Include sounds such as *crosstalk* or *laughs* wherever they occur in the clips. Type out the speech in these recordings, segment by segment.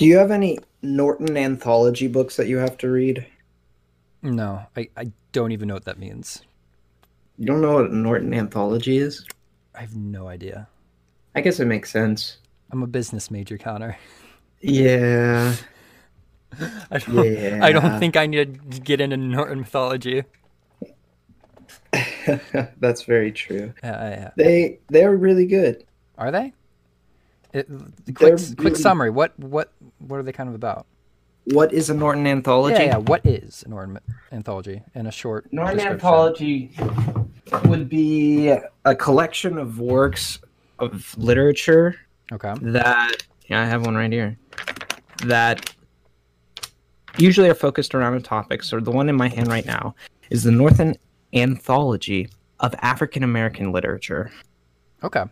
Do you have any Norton anthology books that you have to read? No, I, I don't even know what that means. You don't know what Norton anthology is? I have no idea. I guess it makes sense. I'm a business major, Connor. Yeah. *laughs* I don't, Yeah. I don't think I need to get into Norton mythology. *laughs* That's very true. Uh, yeah. They they're really good. Are they? It, quick, quick summary. What what what are they kind of about? What is a Norton anthology? Yeah, yeah. What is a Norton anthology in a short Norton anthology would be a collection of works of literature Okay. that yeah, I have one right here. That usually are focused around a topic. So the one in my hand right now is the Norton Anthology of African American Literature. Okay.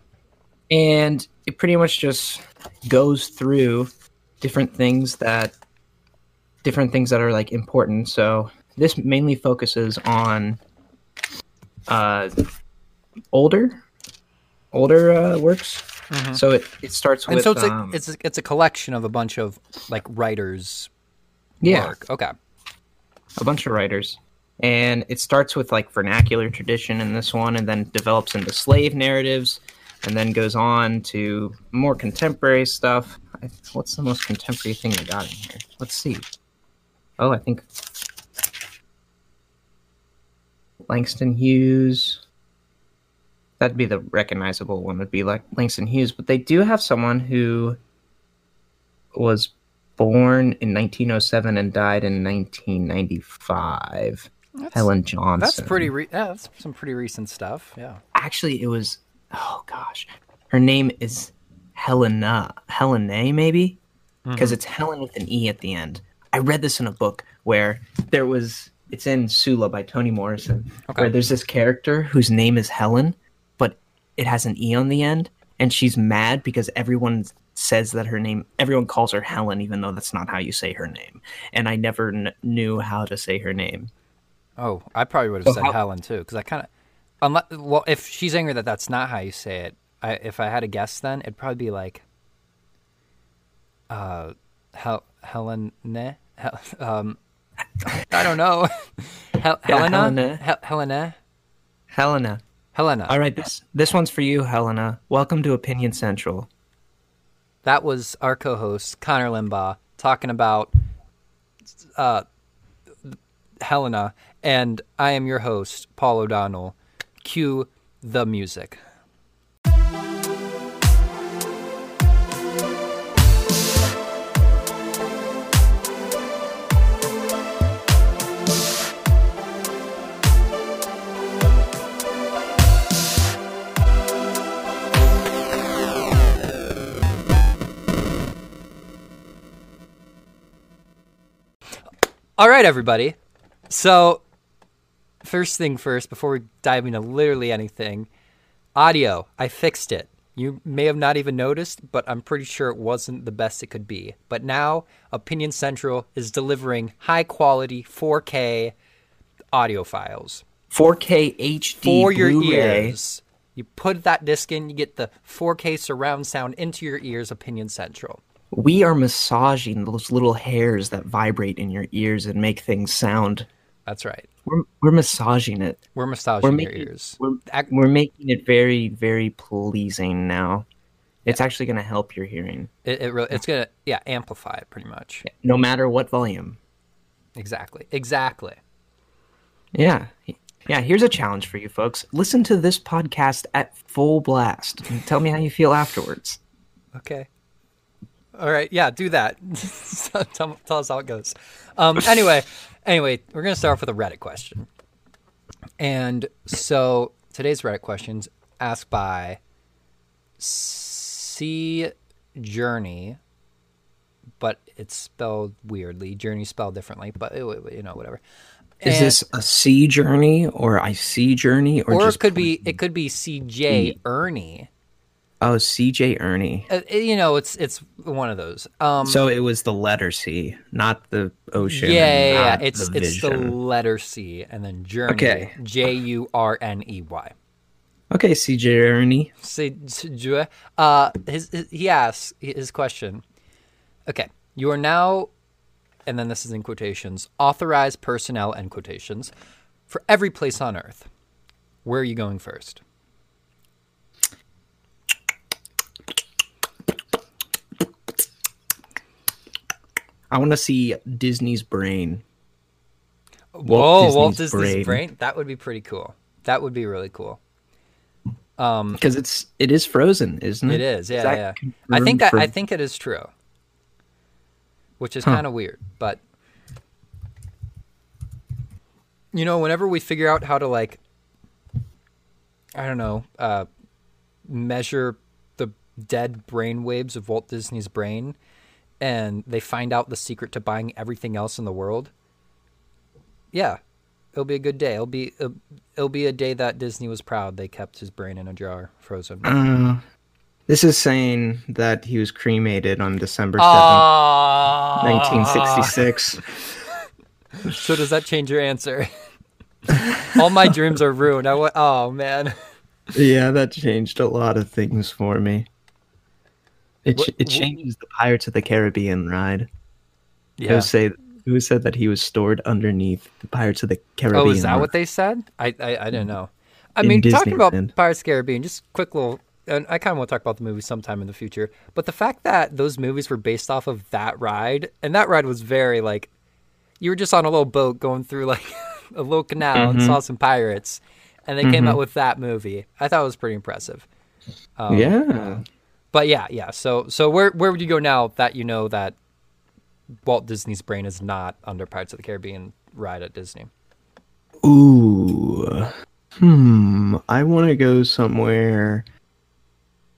And it pretty much just goes through different things that different things that are like important. So this mainly focuses on uh older older uh, works. So it, it starts with And so it's um, a, it's a, it's a collection of a bunch of like writers. yeah, Work. Okay. a bunch of writers. And it starts with like vernacular tradition in this one and then develops into slave narratives and then goes on to more contemporary stuff. I, what's the most contemporary thing they got in here? Let's see. Oh, I think Langston Hughes. That'd be the recognizable one, would be like Langston Hughes. But they do have someone who was born in 1907 and died in 1995. Helen Johnson. That's pretty. Re- yeah, that's some pretty recent stuff. Yeah. Actually, it was. Oh gosh, her name is Helena. Helena, maybe, mm-hmm. because it's Helen with an e at the end. I read this in a book where there was. It's in Sula by Toni Morrison, Okay. where there's this character whose name is Helen, but it has an e on the end, and she's mad because everyone says that her name. Everyone calls her Helen, even though that's not how you say her name. And I never kn- knew how to say her name. Oh, I probably would have So said how- Helen too, because I kind of, unless well, if she's angry that that's not how you say it, I, if I had a guess, then it'd probably be like, uh, Hel- Helen, Hel- *laughs* um, I don't know, *laughs* Hel- Helena, Helena. Hel- Helena, Helena. Helena. All right, this this one's for you, Helena. Welcome to Opinion Central. That was our co-host Connor Limbaugh talking about uh, Helena, and I am your host Paul O'Donnell. Cue the music. All right, everybody. So, first thing first, before we dive into literally anything, audio. I fixed it. You may have not even noticed, but I'm pretty sure it wasn't the best it could be. But now, Opinion Central is delivering high quality 4K audio files 4K HD for your Blu-ray. ears. You put that disc in, you get the 4K surround sound into your ears, Opinion Central. We are massaging those little hairs that vibrate in your ears and make things sound. That's right. We're, we're massaging it. We're massaging We're your ears. we're, we're making it very very pleasing now. It's actually going to help your hearing, It, it really, it's gonna, yeah, amplify it pretty much. no matter what volume. Exactly. Exactly. Yeah. Yeah, here's a challenge for you folks. Listen to this podcast at full blast and tell me how you feel afterwards. Okay. All right. Yeah, do that. *laughs* tell, tell us how it goes. Um, anyway, anyway, we're gonna start off with a Reddit question. And so today's Reddit questions asked by C Journey, but it's spelled weirdly. Journey spelled differently, but it, you know whatever. Is And- this a C journey or I see journey or, or it could be it could be CJ Ernie. Oh, CJ Ernie. Uh, you know, it's it's one of those. Um, So it was the letter C, not the ocean. yeah, yeah, yeah. It's the it's the letter C and then journey. Okay. J U R N E Y. Okay, CJ Ernie. CJ. Uh, his, his he asks his question. Okay, You are now, and then this is in quotations, authorized personnel and quotations for every place on Earth. Where are you going first? I want to see Disney's brain. Whoa, Walt Disney's Disney's brain. brain. That would be pretty cool. That would be really cool. because it's it is frozen, isn't it? It is, yeah, that yeah. I think that for- I think it is true, which is Huh. kind of weird. But you know, whenever we figure out how to like, I don't know, uh, measure the dead brain waves of Walt Disney's brain, and they find out the secret to buying everything else in the world. Yeah, it'll be a good day. It'll be a, it'll be a day that Disney was proud they kept his brain in a jar, frozen. Uh, this is saying that he was cremated on December 7th, Ah. 1966. *laughs* So does that change your answer? *laughs* All my dreams are ruined. I went, oh man. Yeah, that changed a lot of things for me. It, What- it changes the Pirates of the Caribbean ride. Yeah. Who say who said that he was stored underneath the Pirates of the Caribbean? Oh, is that ride? what they said? I I, I didn't know. I In mean, talking about. Pirates of the Caribbean, just quick little. And I kind of want to talk about the movie sometime in the future. But the fact that those movies were based off of that ride, and that ride was very like, you were just on a little boat going through like *laughs* a little canal and Mhm. saw some pirates, and they came Mhm. out with that movie. I thought it was pretty impressive. Um, yeah. But yeah, yeah. So so where where would you go now that you know that Walt Disney's brain is not under Pirates of the Caribbean ride at Disney? Ooh. Hmm. I want to go somewhere.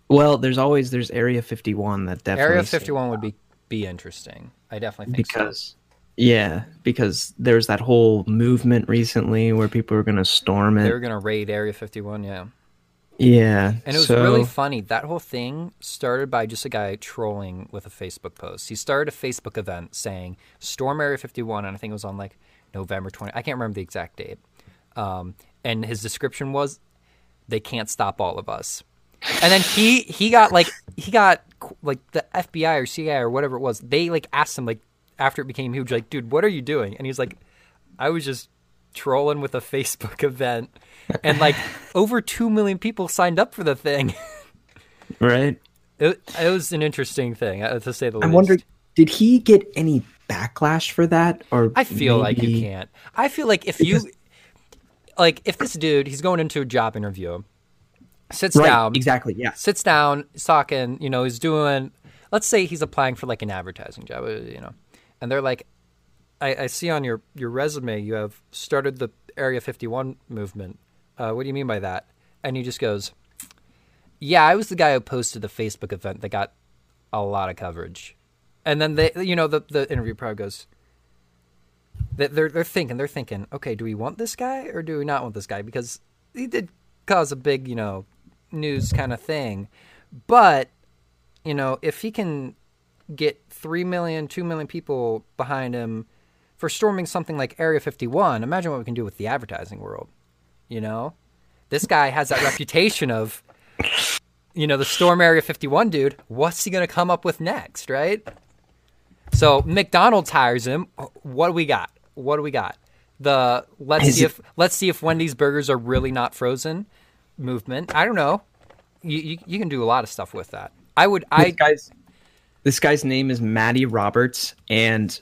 Well, there's always there's Area 51 that definitely Area 51 would be be interesting. I definitely think so. because yeah, because there's that whole movement recently where people are gonna storm it. They were gonna raid Area 51, yeah. Yeah, And it was so, really funny. That whole thing started by just a guy trolling with a Facebook post. He started a Facebook event saying Storm Area 51, and I think it was on like November 20. I can't remember the exact date. Um, and his description was, "They can't stop all of us." And then he he got like he got like the FBI or CIA or whatever it was. They like asked him like after it became huge, like, "Dude, what are you doing?" And he's like, "I was just trolling with a Facebook *laughs* event." And like over 2 million people signed up for the thing. *laughs* right. It, it was an interesting thing, uh, to say the least. I'm least. wondering, did he get any backlash for that, or I feel like you can't. I feel like if you, like, if this dude, he's going into a job interview, sits Right, down, exactly. Yeah. sits down, he's talking, you know, he's doing, let's say he's applying for like an advertising job, uh, you know, and they're like, I, I see on your, your resume you have started the Area 51 movement. Uh, what do you mean by that? And he just goes, Yeah, I was the guy who posted the Facebook event that got a lot of coverage. And then they, you know, the, the interview probably goes, they- they're, they're thinking, they're thinking, okay, do we want this guy or do we not want this guy? Because he did cause a big, you know, news kind of thing. But, you know, if he can get 3 million, 2 million people behind him for storming something like Area 51, imagine what we can do with the advertising world. You know? This guy has that reputation of, you know, the Storm Area 51 dude. What's he going to come up with next, right? So McDonald's hires him. What do we got? What do we got? The let's Is see if let's see if Wendy's burgers are really not frozen movement. I don't know. You, you you can do a lot of stuff with that. I would This I guy's this guy's name is Matty Roberts, and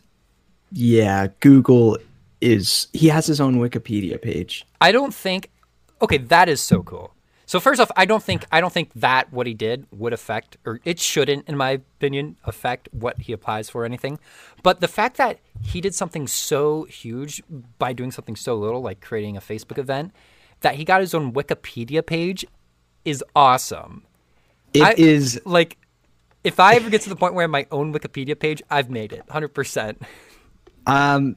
yeah, Google is he has his own Wikipedia page. I don't think. Okay, that is so cool. So first off, I don't think I don't think that what he did would affect, or it shouldn't, in my opinion, affect what he applies for or anything. But the fact that he did something so huge by doing something so little, like creating a Facebook event, that he got his own Wikipedia page, is awesome. It I- is Like, if I ever get to the point where I have my own Wikipedia page, I've made it, hundred percent. *laughs* um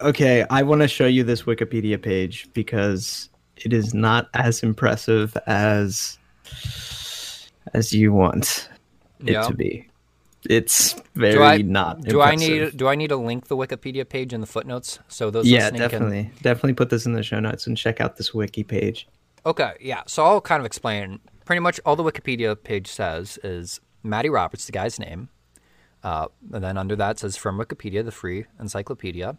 okay, I want to show you this Wikipedia page because it is not as impressive as as you want it Yeah. to be. It's very Do I not Do I need do I need to link the Wikipedia page in the footnotes so those Yeah, listening can definitely. Definitely put this in the show notes and check out this wiki page. Okay, yeah. So I'll kind of explain. Pretty much all the Wikipedia page says is Matty Roberts, the guy's name, Uh, and then under that says from Wikipedia, the free encyclopedia.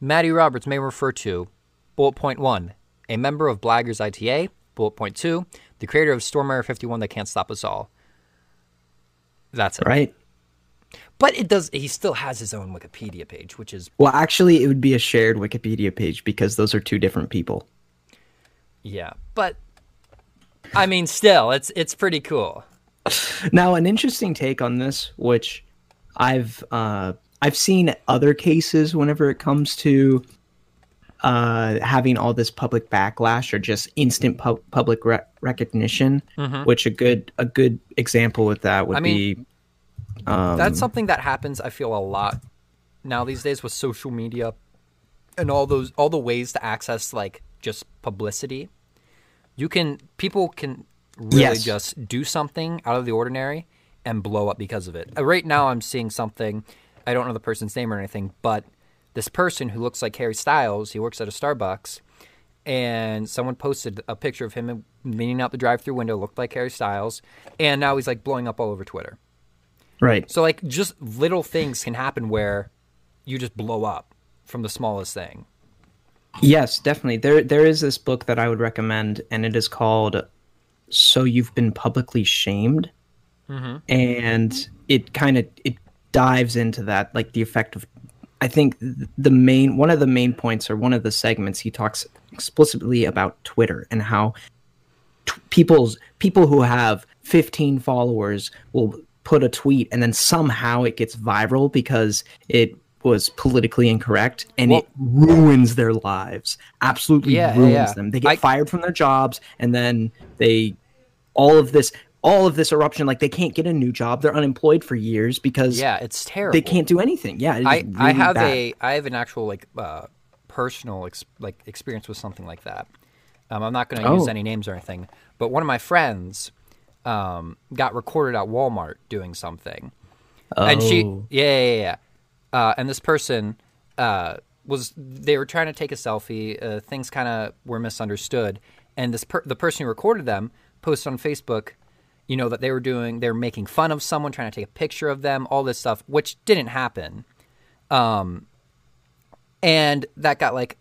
Matty Roberts may refer to bullet point one, a member of Blaggers ITA. Bullet point two, the creator of Storm Area 51 that can't stop us all. That's it. Right. But it does. He still has his own Wikipedia page, which is Well, actually, it would be a shared Wikipedia page because those are two different people. yeah. But I mean, still, it's it's pretty cool. Now, an interesting take on this, which I've uh, I've seen other cases whenever it comes to uh, having all this public backlash or just instant pu- public re- recognition. Which a good a good example with that would Mm-hmm. I mean, be um, That's something that happens. I feel a lot now these days with social media and all those all the ways to access like just publicity. You can people can really Yes. just do something out of the ordinary and blow up because of it. Uh, Right now, I'm seeing something. I don't know the person's name or anything, but this person who looks like Harry Styles, he works at a Starbucks, and someone posted a picture of him leaning out the drive-through window, looked like Harry Styles, and now he's like blowing up all over Twitter. right. So like just little things can happen where you just blow up from the smallest thing. Yes, definitely. There there is this book that I would recommend, and it is called "So You've Been Publicly Shamed," Mm-hmm. and it kind of it dives into that, like the effect of. I think the main one of the main points or one of the segments he talks explicitly about Twitter and how t- people's people who have 15 followers will put a tweet and then somehow it gets viral because it was politically incorrect and it ruins their lives absolutely yeah, ruins yeah. them they get I- fired from their jobs and then they all of this all of this eruption like they can't get a new job they're unemployed for years because Yeah, it's terrible. they can't do anything yeah it is I, I have bad. a I have an actual like uh, personal ex- like experience with something like that. Um, I'm not going to use Oh. any names or anything, but one of my friends um, got recorded at Walmart doing something, and she Oh. yeah yeah yeah, uh, and this person uh, was they were trying to take a selfie. Uh, things kind of were misunderstood, and this per- the person who recorded them posted on Facebook. You know that they were doing, they're making fun of someone, trying to take a picture of them, all this stuff, which didn't happen um, and that got like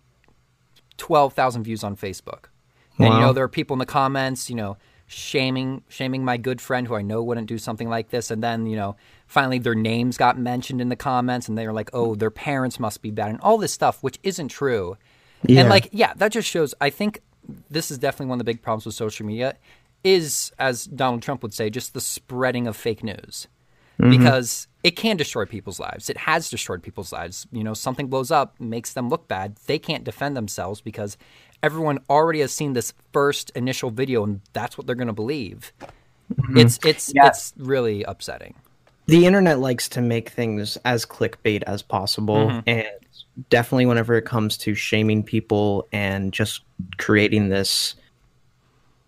12,000 views on Facebook. And you know there are people in the comments, you know, shaming shaming my good friend who I know wouldn't do something like this and then, you know, finally their names got mentioned in the comments and they were like, "Oh, their parents must be bad." And all this stuff which isn't true. Yeah. And like, yeah, that just shows I think this is definitely one of the big problems with social media is as Donald Trump would say, just the spreading of fake news because it can destroy people's lives. It has destroyed people's lives. You know, something blows up, makes them look bad. They can't defend themselves because everyone already has seen this first initial video and that's what they're going to believe. It's it's Yeah. it's really upsetting. the internet likes to make things as clickbait as possible Mm-hmm. and definitely whenever it comes to shaming people and just creating this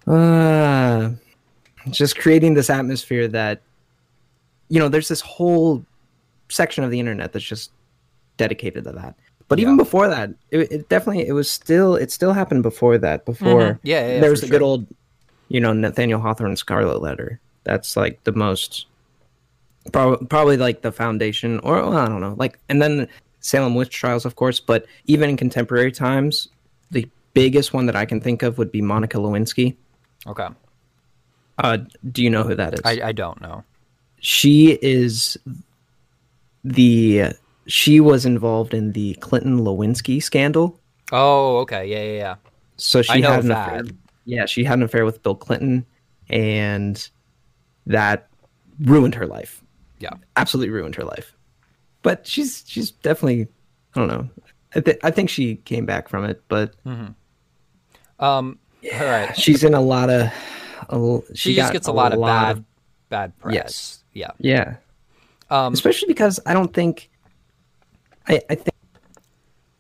uh just creating this atmosphere that you know there's this whole section of the internet that's just dedicated to that but even before that it, it definitely it was still it still happened before that before Mhm. Yeah, yeah, yeah, there was the good old you know nathaniel hawthorne scarlet letter that's like the most Probably, probably like the foundation, or well, I don't know, like, and then Salem witch trials, of course. But even in contemporary times, the biggest one that I can think of would be Monica Lewinsky. Okay. Uh, do you know who that is? I, I don't know. she is the she was involved in the Clinton Lewinsky scandal. Oh, okay. Yeah, yeah, yeah. So she had an that. affair. Yeah, she had an affair with Bill Clinton, and that ruined her life. Yeah. absolutely ruined her life. But she's she's definitely I don't know. I, th- I think she came back from it, but Um all right. she's in a lot of. A, She, got just gets a lot of bad of- bad press. Yes. Yeah. yeah, Um especially because I don't think. I I think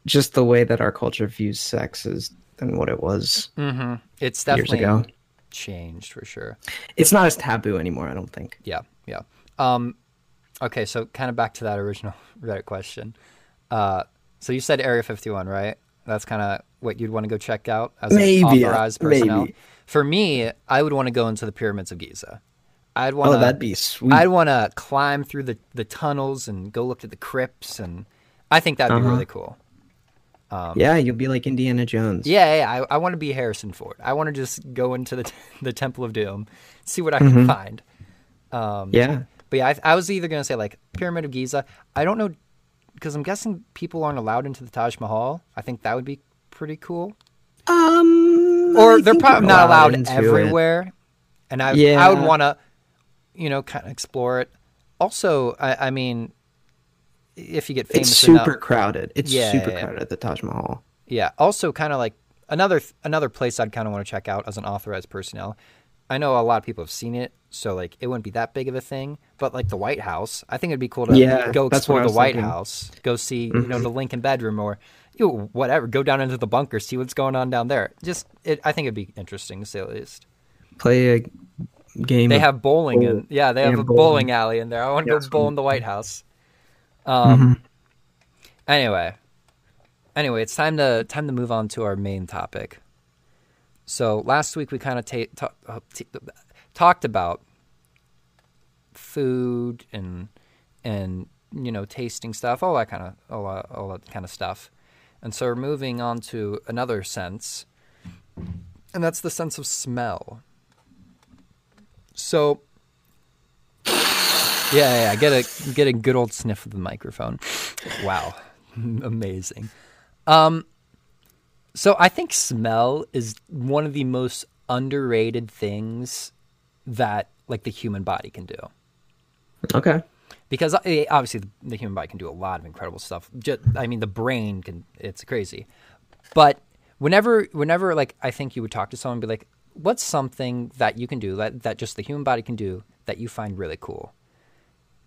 just the way that our culture views sex is than what it was Mm-hmm. it's years definitely ago. changed for sure. It's not as taboo anymore. I don't think. Yeah, yeah. Um, okay, so kind of back to that original *laughs* Reddit question. Uh, so you said Area 51, right? That's kind of what you'd want to go check out as Maybe, an authorized personnel. maybe. For me, I would want to go into the pyramids of Giza. I'd want Oh, to. that'd be sweet. I'd want to climb through the, the tunnels and go look at the crypts, and I think that'd be Uh-huh. really cool. Um, yeah, you'll be like Indiana Jones. Yeah, yeah. I, I want to be Harrison Ford. I want to just go into the *laughs* the Temple of Doom, see what I can Mhm. find. Um, Yeah. But yeah, I, I was either gonna say like Pyramid of Giza. I don't know because I'm guessing people aren't allowed into the Taj Mahal. I think that would be pretty cool. Um. Or they're probably not allowed into it. everywhere. And I I would want to, you know, kind of explore it. Also, I, I mean, if you get famous It's enough, super crowded. It's Yeah, super yeah, yeah. crowded at the Taj Mahal. Yeah. Also, kind of like another another place I'd kind of want to check out as an authorized personnel. I know a lot of people have seen it, so like it wouldn't be that big of a thing. But like the White House, I think it'd be cool to Yeah, go explore the White thinking. House, go see you know the Lincoln bedroom or you whatever, go down into the bunker, see what's going on down there. Just it, I think it'd be interesting to say the least. Play a game. They have bowling bowl- and yeah, they have a bowling. bowling alley in there. I want to Yeah, go bowl in the White House. Um. Mhm. Anyway, anyway, it's time to time to move on to our main topic. So last week we kind of ta- ta- uh, t- talked about food and and you know tasting stuff, all that kind of all, that- all that kind of stuff. And so we're moving on to another sense, and that's the sense of smell. So, yeah, yeah, get a get a good old sniff of the microphone. Wow, *laughs* amazing. Um, so I think smell is one of the most underrated things that like the human body can do Okay. Because uh, obviously the, the human body can do a lot of incredible stuff. Just, I mean, the brain can it's crazy, but whenever whenever like I think you would talk to someone and be like, "What's something that you can do that that just the human body can do that you find really cool?"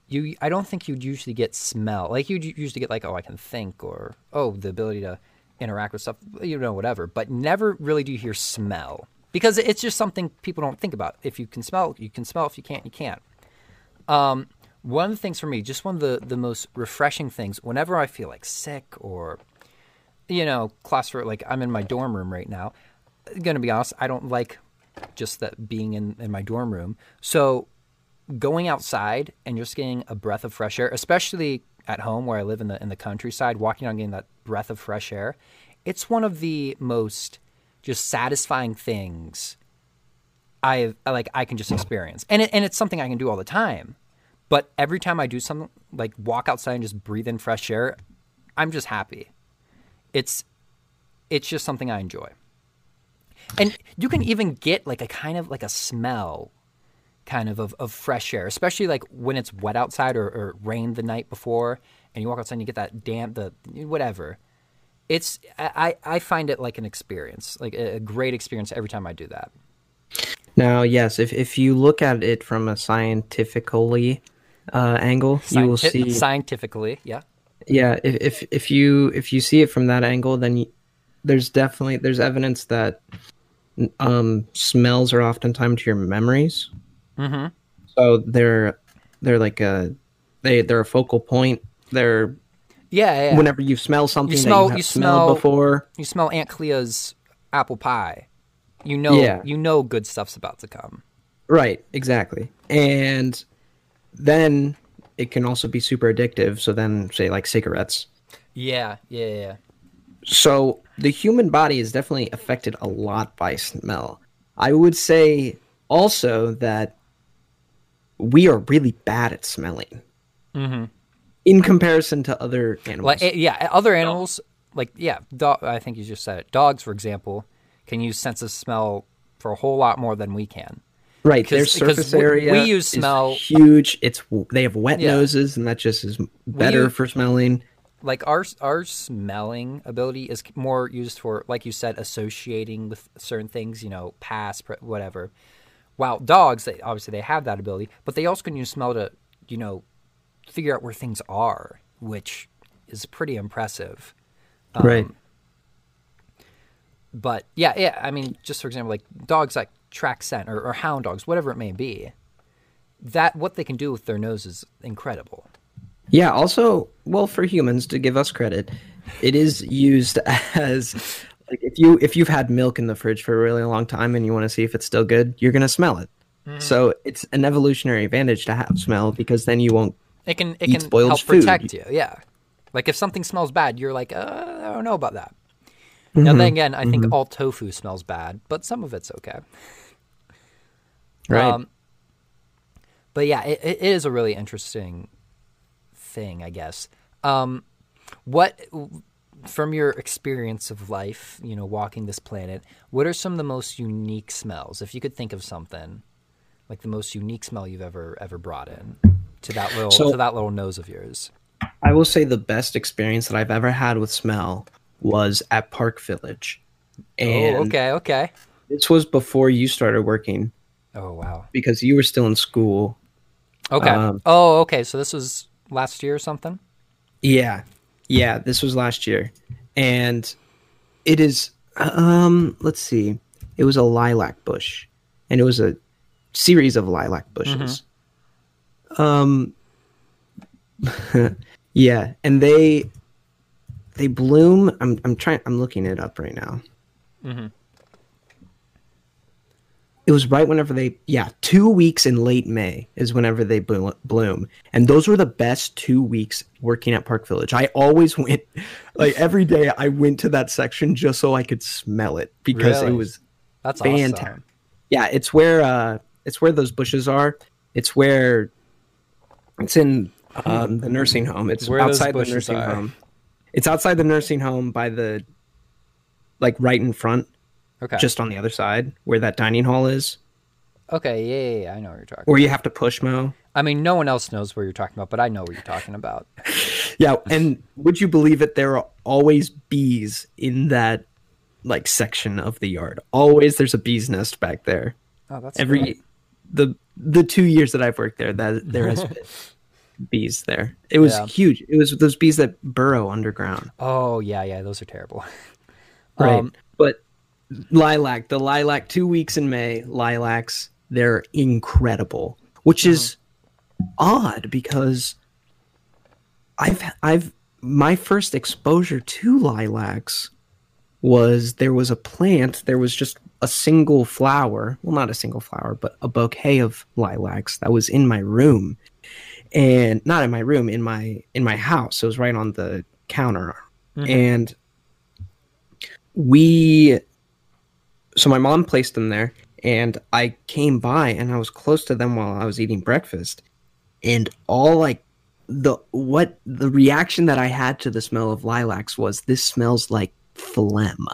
You, I don't think you'd usually get smell. Like you'd usually get like, "Oh, I can think," or "Oh, the ability to interact with stuff," you know, whatever. But never really do you hear smell because it's just something people don't think about. If you can smell, you can smell. If you can't, you can't. Um, one of the things for me, just one of the, the most refreshing things, whenever I feel like sick or, you know, claustro, like I'm in my dorm room right now. Gonna be honest, I don't like just that being in, in my dorm room. So going outside and just getting a breath of fresh air, especially at home where I live in the in the countryside, walking on getting that breath of fresh air, it's one of the most just satisfying things I like I can just experience, and it, and it's something I can do all the time. But every time I do something like walk outside and just breathe in fresh air, I'm just happy. It's it's just something I enjoy, and you can even get like a kind of like a smell, kind of of, of fresh air, especially like when it's wet outside or, or rained the night before, and you walk outside and you get that damp the whatever. It's I I find it like an experience, like a, great experience every time I do that. Now, yes, if if you look at it from a scientifically uh, angle, you will see. scientifically, yeah. yeah, if, if if you if you see it from that angle, then you, there's definitely there's evidence that um, smells are oftentimes to your memories. Mm-hmm. So they're they're like a they they're a focal point. They're Yeah, yeah. whenever you smell something smell- that you you smell- before. you smell Aunt Clea's apple pie. You know, Yeah. you know, good stuff's about to come. Right, exactly. And then it can also be super addictive. So then, say like cigarettes. Yeah, yeah, yeah. So the human body is definitely affected a lot by smell. I would say also that we are really bad at smelling Mm-hmm. in comparison to other animals. Like, eh, yeah, other animals, like yeah, dog. I think you just said it. Dogs, for example, can use sense of smell for a whole lot more than we can. Right, their surface area we use is smell- huge. It's they have wet Yeah. noses, and that just is better use- for smelling. Like our our smelling ability is more used for, like you said, associating with certain things. You know, past, whatever. While dogs, they obviously they have that ability, but they also can use smell to, you know, figure out where things are, which is pretty impressive. Um, right. But yeah, yeah. I mean, just for example, like dogs like track scent or, or hound dogs, whatever it may be. That what they can do with their nose is incredible. Yeah, also, well, for humans to give us credit, it is used *laughs* as like if you if you've had milk in the fridge for a really long time and you want to see if it's still good, you're gonna smell it. Mm-hmm. So it's an evolutionary advantage to have smell because then you won't. It can it can help food. protect you. Yeah. Like if something smells bad, you're like, uh, I don't know about that. Now then mm-hmm. again, I think mm-hmm. all tofu smells bad, but some of it's okay. Right. Um, but yeah, it, it is a really interesting thing, I guess. Um, what, from your experience of life, you know, walking this planet, what are some of the most unique smells? If you could think of something, like the most unique smell you've ever ever brought in to that little So- to that little nose of yours. I will say the best experience that I've ever had with smell was at Park Village. And oh, okay, okay. this was before you started working Oh, wow. because you were still in school. Okay. Um, oh, okay. So this was last year or something. Yeah. Yeah, this was last year. And it is um let's see. It was a lilac bush and it was a series of lilac bushes. Um *laughs* yeah, and they they bloom. I'm I'm trying I'm looking it up right now. Mhm. It was right whenever they yeah, 2 weeks in late May is whenever they bloom. And those were the best 2 weeks working at Park Village. I always *laughs* went like every day I went to that section just so I could smell it because Really? it was That's fantastic. awesome. Yeah, it's where uh it's where those bushes are. It's where it's in um, the nursing home. It's Where outside the nursing are. home. It's outside the nursing home by the like right in front, Okay. just on the other side where that dining hall is, okay. Yeah, yeah, yeah, I know what you're talking. where you have to push mow. I mean, no one else knows where you're talking about, but I know what you're talking about. *laughs* Yeah, and would you believe it? There are always bees in that like section of the yard. Always, there's a bee's nest back there. Oh, that's Every great. the the two years that I've worked there, that there has been *laughs* bees there. It was Yeah. huge. It was those bees that burrow underground. Oh yeah, yeah. Those are terrible. *laughs* Right. Um, lilac, the lilac, two weeks in May, lilacs, they're incredible, which is odd because I've, I've, my first exposure to lilacs was there was a plant, there was just a single flower, well, not a single flower, but a bouquet of lilacs that was in my room and not in my room, in my, in my house. It was right on the counter. Mm-hmm. And we so my mom placed them there and i came by and i was close to them while i was eating breakfast. And all like the what the reaction that i had to the smell of lilacs was this smells like phlegm.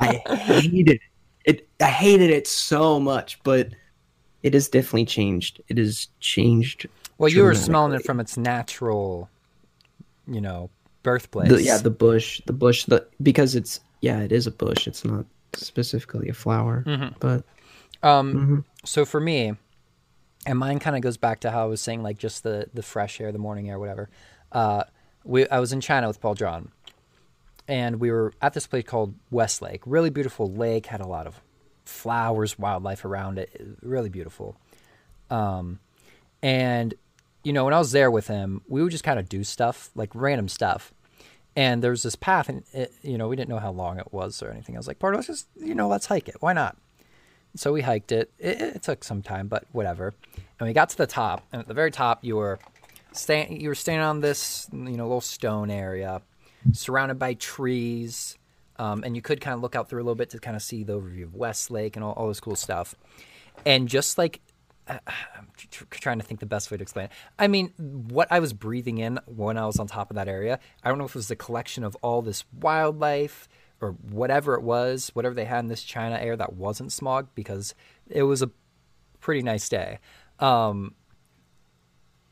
I hated it. it i hated it so much but it has definitely changed. It has changed well, you were smelling it from its natural, you know, birthplace. the, yeah the bush the bush the because it's yeah it is a bush. It's not specifically a flower but Um, so for me, and mine kind of goes back to how I was saying, like just the the fresh air, the morning air, whatever. Uh, we I was in China with Paul John, and we were at this place called Westlake. Really beautiful lake, had a lot of flowers, wildlife around it. Really beautiful. Um, and you know, when I was there with him, we would just kind of do stuff, like random stuff. And there was this path, and it, you know, we didn't know how long it was or anything. I was like, "Pardo, let's just, you know, let's hike it. Why not?" So we hiked it. it. It took some time, but whatever. And we got to the top, and at the very top, you were stand, you were standing on this, you know, little stone area, surrounded by trees, um, and you could kind of look out through a little bit to kind of see the overview of Westlake and all, all this cool stuff. And just like I'm tr- tr- trying to think the best way to explain it. I mean, what I was breathing in when I was on top of that area, I don't know if it was the collection of all this wildlife or whatever it was, whatever they had in this China air that wasn't smog, because it was a pretty nice day. Um,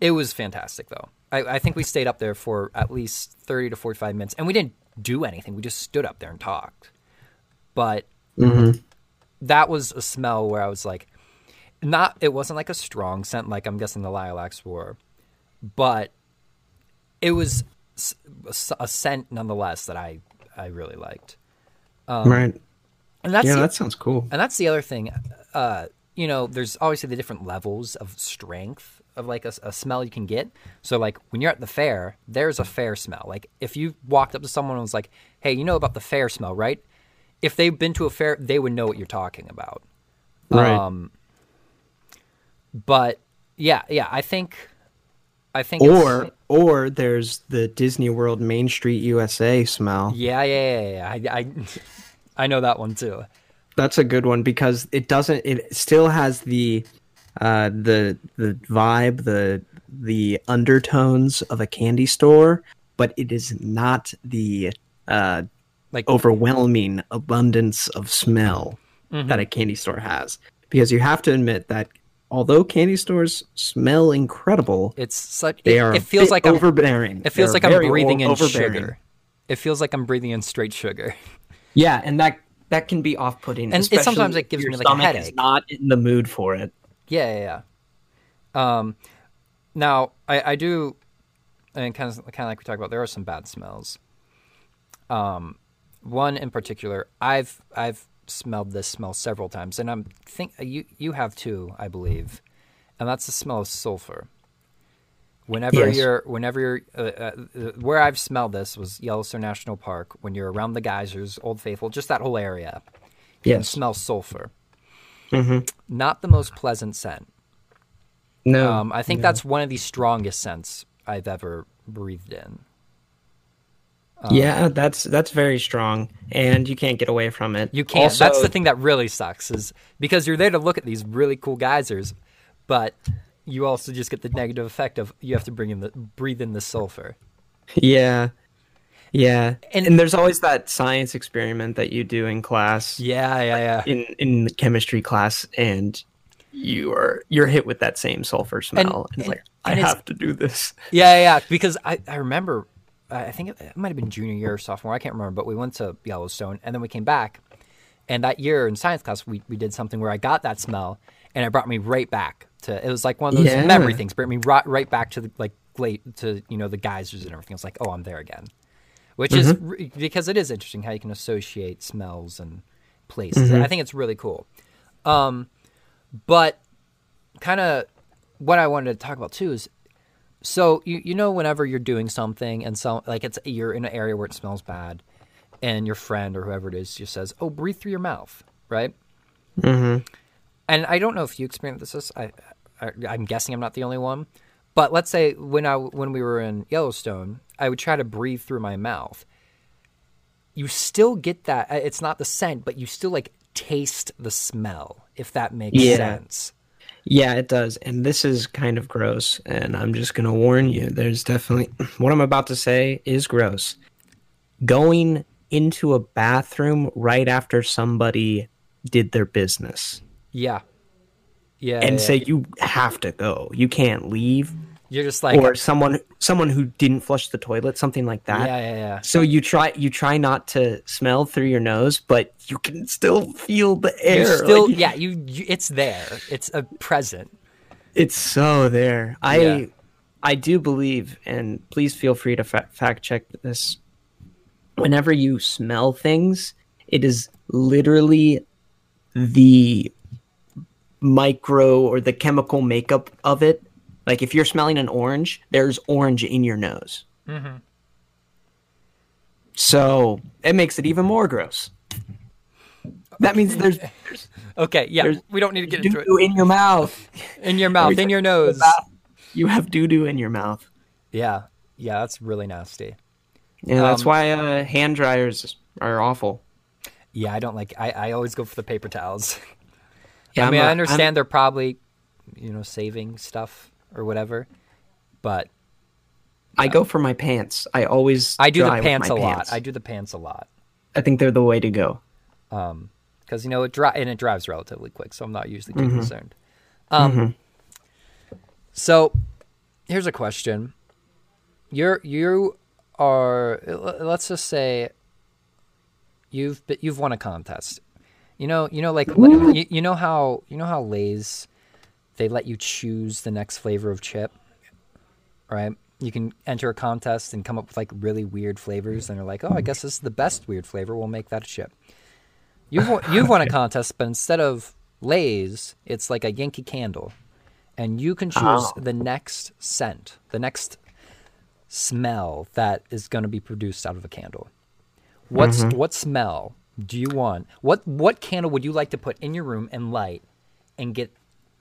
it was fantastic, though. I, I think we stayed up there for at least 30 to 45 minutes, and we didn't do anything. We just stood up there and talked. But that was a smell where I was like, not it wasn't like a strong scent like I'm guessing the lilacs were, but it was a scent nonetheless that I I really liked. right And that's yeah the, that sounds cool and that's the other thing. Uh, you know, there's obviously the different levels of strength of like a, a smell you can get. So like when you're at the fair, there's a fair smell. Like if you walked up to someone and was like, "Hey, you know about the fair smell, right?" If they've been to a fair, they would know what you're talking about. right Um, but yeah, yeah, I think, I think, Or or there's the Disney World Main Street USA smell. yeah, yeah, yeah, yeah. I, I, *laughs* I know that one too. That's a good one because it doesn't. It still has the uh, the the vibe, the the undertones of a candy store, but it is not the uh, Like, overwhelming abundance of smell Mm-hmm. that a candy store has. Because you have to admit that although candy stores smell incredible, it's such. they it, are it feels a like bit I'm. overbearing. It feels They're like I'm breathing in overbearing. sugar. It feels like I'm breathing in straight sugar. Yeah, and that that can be off-putting. And it- sometimes it gives me, like, a stomach is. Not in the mood for it. Yeah, yeah, yeah. Um, now I, I do, and kind of kind of like we talked about, there are some bad smells. Um, one in particular, I've I've smelled this smell several times, and I'm think you you have too, I believe, and that's the smell of sulfur. Whenever Yes. you're, whenever you're, uh, uh, uh, where I've smelled this was Yellowstone National Park. When you're around the geysers, Old Faithful, just that whole area, you can smell sulfur. Mhm. Not the most pleasant scent. No, Um, I think that's one of the strongest scents I've ever breathed in. Um, yeah, that's that's very strong, and you can't get away from it. You can't. Also, That's the thing that really sucks is because you're there to look at these really cool geysers, but you also just get the negative effect of you have to bring in the breathe in the sulfur. Yeah, yeah, And- and, there's always that science experiment that you do in class, Yeah, yeah, yeah. in in chemistry class, and you are you're hit with that same sulfur smell. And, it's and- like and I it's- have to do this. Yeah, yeah, yeah. Because I, I remember, I think it, it might have been junior year or sophomore. I can't remember, but we went to Yellowstone and then we came back. And that year in science class, we, we did something where I got that smell and it brought me right back to, it was like one of those Yeah. memory things, brought me right, right back to the, like, late to, you know, the geysers and everything. I was like, oh, I'm there again. Which is, because it is interesting how you can associate smells and places. I think it's really cool. Um, but kind of what I wanted to talk about too is so you you know whenever you're doing something and so like it's you're in an area where it smells bad, and your friend or whoever it is just says, "Oh, breathe through your mouth," right? Mm-hmm. And I don't know if you experienced this. I, I I'm guessing I'm not the only one. But let's say when I when we were in Yellowstone, I would try to breathe through my mouth. You still get that. uh, It's not the scent, but you still like taste the smell. If that makes Yeah. sense. Yeah, it does. And this is kind of gross. And I'm just going to warn you there's definitely *clears throat* what I'm about to say is gross. Going into a bathroom right after somebody did their business Yeah. Yeah. and yeah, say yeah. you have to go. You can't leave. You're just like or someone someone who didn't flush the toilet, something like that. yeah, yeah, yeah. So you try you try not to smell through your nose, but you can still feel the air. You still, like, yeah, you, you, it's there. It's a present. It's so there. I Yeah. I do believe, and please feel free to fa- fact check this. Whenever you smell things, it is literally the micro or the chemical makeup of it. Like if you're smelling an orange, there's orange in your nose. Mm-hmm. So it makes it even more gross. That means there's *laughs* Okay, yeah, There's we don't need to get into it. in your mouth. In your mouth, in your nose. You have doo doo in your mouth. Yeah, yeah, that's really nasty. Yeah, that's Um, why uh, hand dryers are awful. Yeah, I don't like. I, I always go for the paper towels. Yeah, I mean, I'm I a- understand I'm- they're probably, you know, saving stuff or whatever, but I go for my pants. I always I do the pants a lot. I do the pants a lot I think they're the way to go. because you know it dry and it dries relatively quick, so I'm not usually Mm-hmm. too concerned. Um, so here's a question: You're you are let's just say you've you've won a contest. You know, you know, like you, you know how you know how Lay's they let you choose the next flavor of chip, right? You can enter a contest and come up with like really weird flavors, and they're like, "Oh, I guess this is the best weird flavor. We'll make that a chip." You've won, you've *laughs* won a contest, but instead of Lay's, it's like a Yankee Candle, and you can choose Oh. the next scent, the next smell that is going to be produced out of a candle. What's mm-hmm. what smell do you want? What what candle would you like to put in your room and light, and get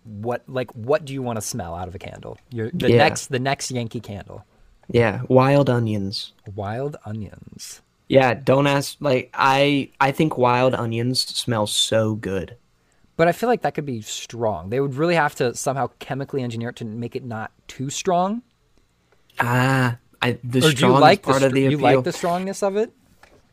what like what do you want to smell out of a candle? Your the Yeah. next the next Yankee candle. Yeah, wild onions. Wild onions. Yeah, don't ask. Like I, I think wild onions smell so good. But I feel like that could be strong. They would really have to somehow chemically engineer it to make it not too strong. Ah, I the Or do you strong like part the of the you like the strongness of it?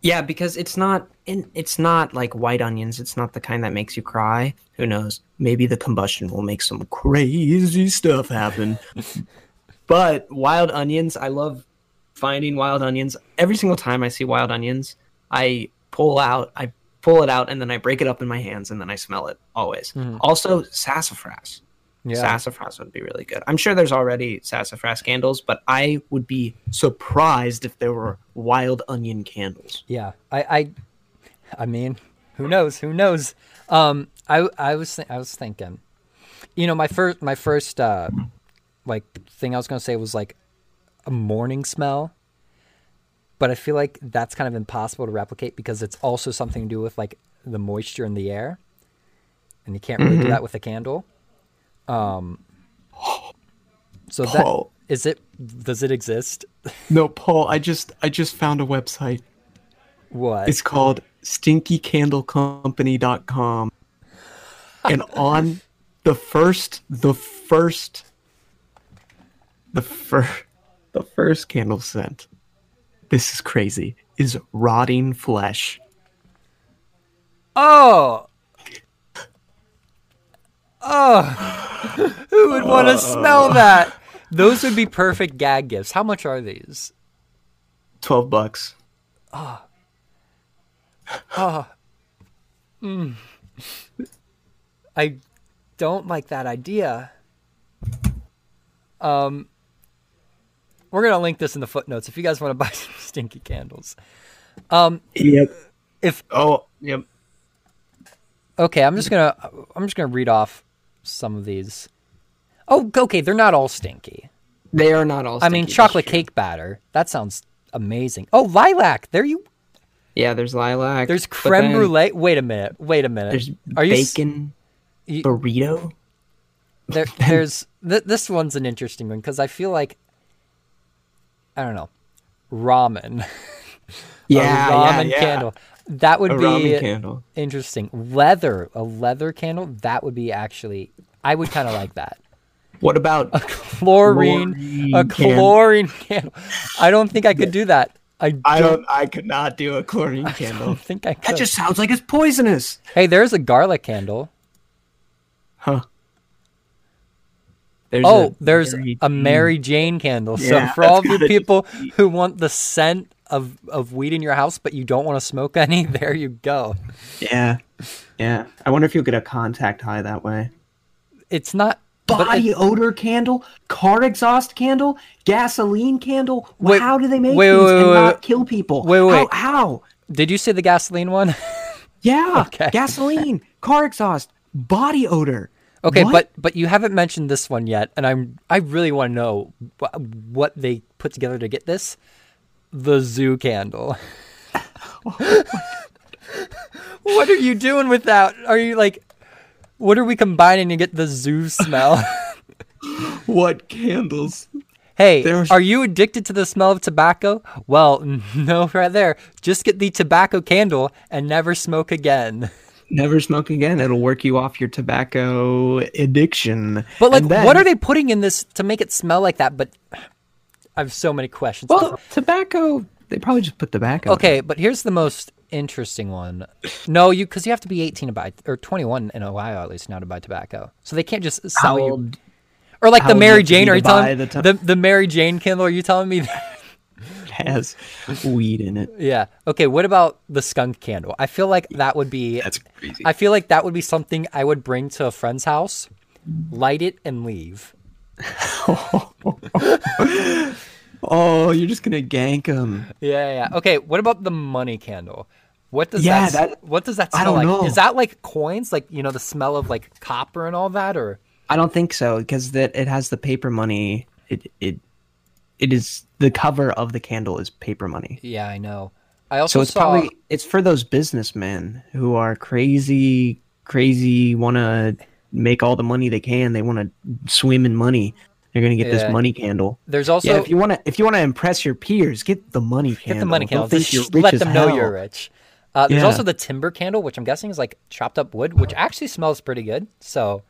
Yeah, because it's not in, it's not like white onions. It's not the kind that makes you cry. Who knows? Maybe the combustion will make some crazy stuff happen. *laughs* but wild onions, I love finding wild onions. Every single time I see wild onions, I pull out, I pull it out, and then I break it up in my hands, and then I smell it always. Hmm. Also, sassafras. Sassafras would be really good. I'm sure there's already sassafras candles, but I would be surprised if there were wild onion candles. Yeah, I, I, I mean, who knows? Who knows? Um, I, I was, th- I was thinking, you know, my first, my first, uh, like thing I was gonna say was like a morning smell, but I feel like that's kind of impossible to replicate because it's also something to do with like the moisture in the air, and you can't really do that with a candle. Um, so that Paul. is it. Does it exist? *laughs* No, Paul, I just I just found a website. What? It's called stinkycandlecompany.com. And *laughs* on the first the first the first the first candle scent. This is crazy. Is rotting flesh. Oh. Oh. *laughs* Who would want to smell that? Those would be perfect gag gifts. How much are these? 12 bucks. I don't like that idea. Um we're going to link this in the footnotes if you guys want to *laughs* buy some stinky candles. Um, Yep. If Oh, yep. okay, I'm just going to I'm just going to read off some of these. Oh, okay, they're not all stinky. They are not all. I mean, chocolate cake batter. That sounds amazing. Oh, lilac. There you Yeah, there's lilac. There's creme brulee. Wait a minute. Wait a minute. There's Are you bacon you- burrito. there, *laughs* there's th- this one's an interesting one because I feel like I don't know ramen. *laughs* Yeah, a yeah, ramen yeah. candle. That would A be candle. interesting. Leather, a leather candle. That would be actually. I would kind of like that. What about Chlorine, Chlorine a chlorine candle. I don't think I could do that. I don't, I don't I could not do a chlorine *laughs* candle. think I could. That just sounds like it's poisonous. Hey, there's a garlic candle. Huh. There's Oh, there's Mary a Mary Jane candle. so for all of you people who want the scent of, of weed in your house, but you don't want to smoke any, *laughs* there you go. Yeah. Yeah. I wonder if you'll get a contact high that way. It's not. Body it- odor candle, car exhaust candle, gasoline candle. Wait, how do they make wait, these wait, and not kill people? Wait, wait, How? how? did you say the gasoline one? *laughs* Yeah. Okay. Gasoline, car exhaust, body odor. okay, What? but but you haven't mentioned this one yet, and I'm I really want to know wh- what they put together to get this. The zoo candle. *laughs* what are you doing with that? Are you like, what are we combining to get the zoo smell? *laughs* what candles? Hey, There's- are you addicted to the smell of tobacco? Well, *laughs* no, right there. Just get the tobacco candle and never smoke again. Never smoke again. It'll work you off your tobacco addiction. But like, then- what are they putting in this to make it smell like that? But I have so many questions. Well, tobacco. They probably just put tobacco. in okay, but here's the most interesting one. No, you because you have to be 18 to buy or 21 in Ohio at least now to buy tobacco. So they can't just sell How you old? or like the old do you Mary have to be Jane. Are you telling buy the, the the the Mary Jane candle? Are you telling me? That? *laughs* has weed in it. Yeah. Okay. What about the skunk candle? I feel like that would be. That's crazy. I feel like that would be something I would bring to a friend's house, light it, and leave. *laughs* Oh, you're just gonna gank them. Yeah. Yeah. Okay. What about the money candle? What does Yeah, that, that- What does that smell like? know. Is that like coins? Like you know the smell of like copper and all that, or I don't think so because that it has the paper money. It it it is the cover of the candle is paper money. yeah, I know. I also So it's saw. probably it's for those businessmen who are crazy, crazy, want to make all the money they can. They want to swim in money. They're gonna get Yeah. this money candle. There's also yeah, if you want to, if you want to impress your peers, get the money candle. get the money candle. think Just you're rich let them know hell. you're rich. Uh, there's Yeah. also the timber candle, which I'm guessing is like chopped up wood, which actually smells pretty good. So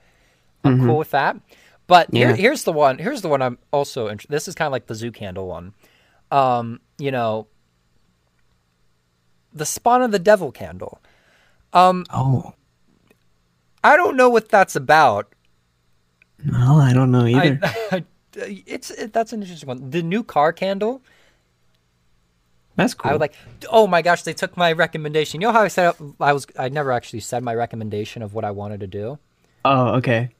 I'm cool with that. But here, Mm-hmm. Here's the one. Here's the one I'm also. Int- this is kind of like the zoo candle one. Um, you know, the spawn of the devil candle. Oh, I don't know what that's about. no, I don't know either. *laughs* I, it's it, that's an interesting one. The new car candle. That's cool. I would like. Oh my gosh, they took my recommendation. You know how I said up- I was. I never actually said my recommendation of what I wanted to do, Oh, okay.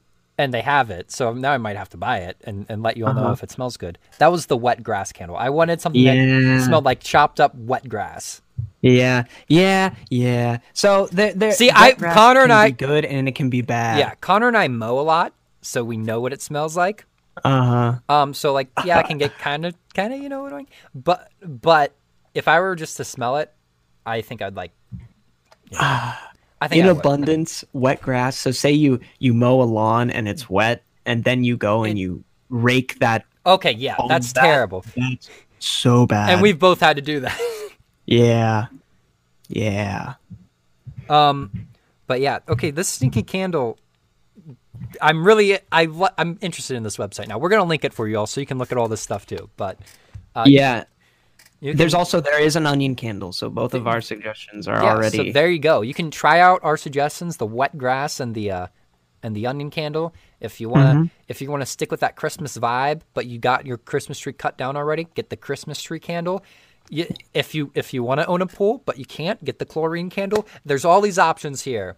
And they have it. So now I might have to buy it and, and let you all know Uh-huh. if it smells good. That was the wet grass candle. I wanted something Yeah. that smelled like chopped up wet grass. Yeah, yeah, yeah. So there, there. See, I- Connor and I- be good, and it can be bad. Yeah, Connor and I mow a lot, so we know what it smells like. Uh huh. Um, so like, yeah, I can get kind of, kind of, you know, annoying. But, but if I were just to smell it, I think I'd like. you know, I think In I abundance, wet grass. So say you you mow a lawn and it's wet, and then you go and you rake that. Okay, yeah, that's that- terrible. That's so bad. And we've both had to do that. *laughs* yeah, yeah. Um, but yeah, okay, this stinky candle. I'm really I I'm interested in this website now. We're gonna link it for you all, so you can look at all this stuff too. But uh, yeah. Can- There's also there is an onion candle, so both of our suggestions are yeah, already. So there you go. You can try out our suggestions: the wet grass and the uh, and the onion candle. If you wanna Mm-hmm. if you wanna stick with that Christmas vibe, but you got your Christmas tree cut down already, get the Christmas tree candle. You, if you if you want to own a pool but you can't get the chlorine candle, there's all these options here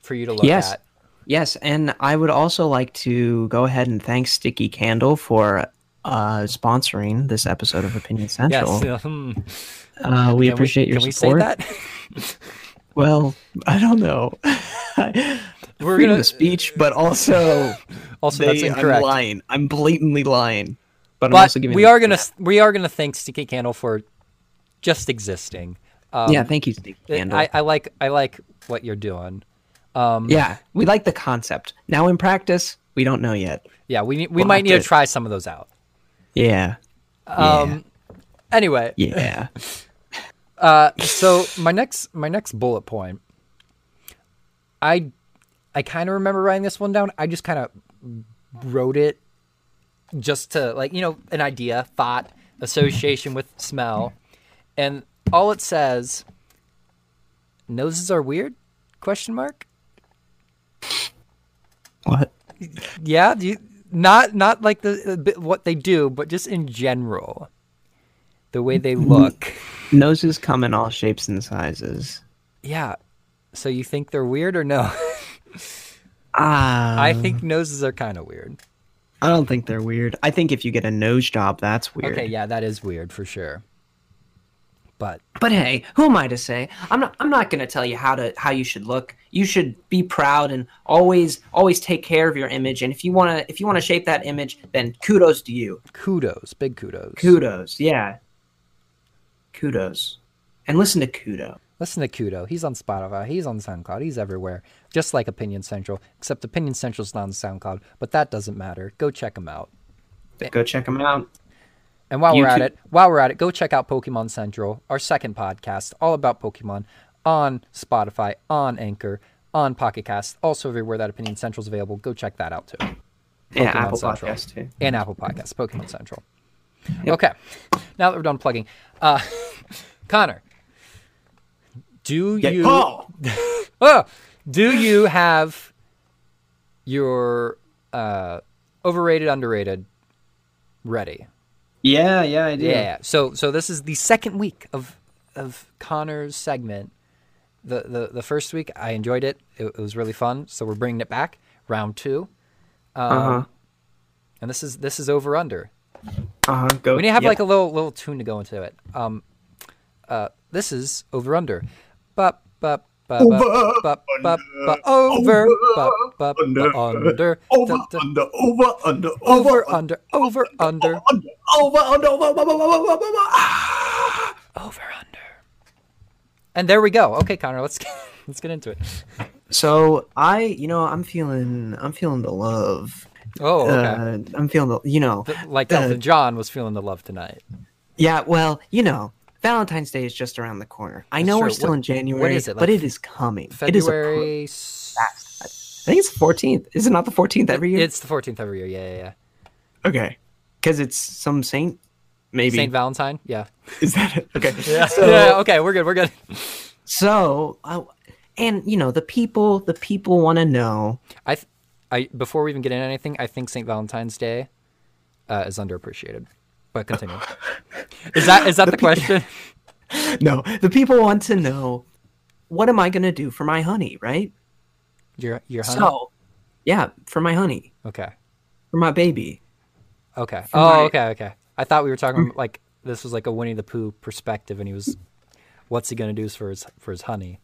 for you to look Yes. at. Yes, and I would also like to go ahead and thank Stinky Candle for uh, sponsoring this episode of Opinion Central. Yes. hmm. Uh, we Can appreciate your can support. we say that? *laughs* Well, I don't know. *laughs* We're Freedom gonna of speech, but also *laughs* also they, that's I'm incorrect. lying. I'm blatantly lying. But, I'm But also giving we are gonna we are gonna thank Stinky Candle for just existing. Um, yeah, thank you, Stinky Candle. I, I like I like what you're doing. Um, yeah, we like the concept. Now in practice, we don't know yet. yeah, we we We'll might need to to- try some of those out. Yeah, Um, anyway, yeah. *laughs* uh, so my next my next bullet point, I I kind of remember writing this one down. I just kind of wrote it just to like you know an idea, thought, association with smell, and all it says. Noses are weird? Question mark. what? Yeah, do you, not not like the what they do, but just in general, the way they look. Noses come in all shapes and sizes. Yeah. So you think they're weird or no? *laughs* Ah, I think noses are kind of weird. I don't think they're weird. I think if you get a nose job, that's weird. Okay, yeah, that is weird for sure. But But hey, who am I to say? I'm not. I'm not going to tell you how to how you should look. You should be proud and always always take care of your image. And if you want to if you want to shape that image, then kudos to you. kudos, big kudos. Kudos, yeah. Kudos, and listen to Kudo. Listen to Kudo. He's on Spotify. He's on SoundCloud. He's everywhere. Just like Opinion Central, except Opinion Central's not on SoundCloud. But that doesn't matter. Go check him out. Go check him out. And while we're at it, while we're at it, go check out Pokemon Central, our second podcast, all about Pokemon, on Spotify, on Anchor, on Pocket Cast, also everywhere that Opinion Central is available. Go check that out too, Yeah, Pokemon Apple Central. Podcast too. and Apple Podcasts, Pokemon Central. Okay, now that we're done plugging, uh, *laughs* Connor, do you Oh, *laughs* oh, do you have your uh, overrated, underrated ready? Yeah, yeah, I do. Yeah. So so this is the second week of of Connor's segment. The the the first week I enjoyed it. It, it was really fun. So we're bringing it back, round two. Um, Uh-huh. And this is this is over under. Uh huh. Go. We need to have yep. like a little little tune to go into it. Um, uh, this is over under. Bup bup. Over, under, Over, da, da, under, over, under, over, under, over, under, under, over, under, over, over, over, over, over, ah. over, under. And there we go. Okay, Connor, let's *laughs* let's get into it. So I, you know, I'm feeling, I'm feeling the love. Oh, okay. Uh, I'm feeling the, you know, Th- like uh, Elton John was feeling the love tonight. yeah. Well, you know, Valentine's Day is just around the corner. I That's know we're still What- in January, it, but it is coming. It is. February. I think it's the 14th. Is it not the 14th every year? It's the 14th every year. Yeah, yeah, yeah. okay, because it's some saint. Maybe Saint Valentine. Yeah. is that it? Okay. *laughs* Yeah. So, yeah. Okay, we're good. We're good. so uh, and you know, the people, the people want to know. I, th- I before we even get into anything, I think Saint Valentine's Day uh, is underappreciated. But continue. is that is that *laughs* the, question? *laughs* No, the people want to know. What am I gonna do for my honey? Right. Your your honey. So, yeah, for my honey, okay. for my baby. Okay. For Oh, my- okay, okay. I thought we were talking mm. like this was like a Winnie the Pooh perspective, and he was, what's he gonna do for his for his honey?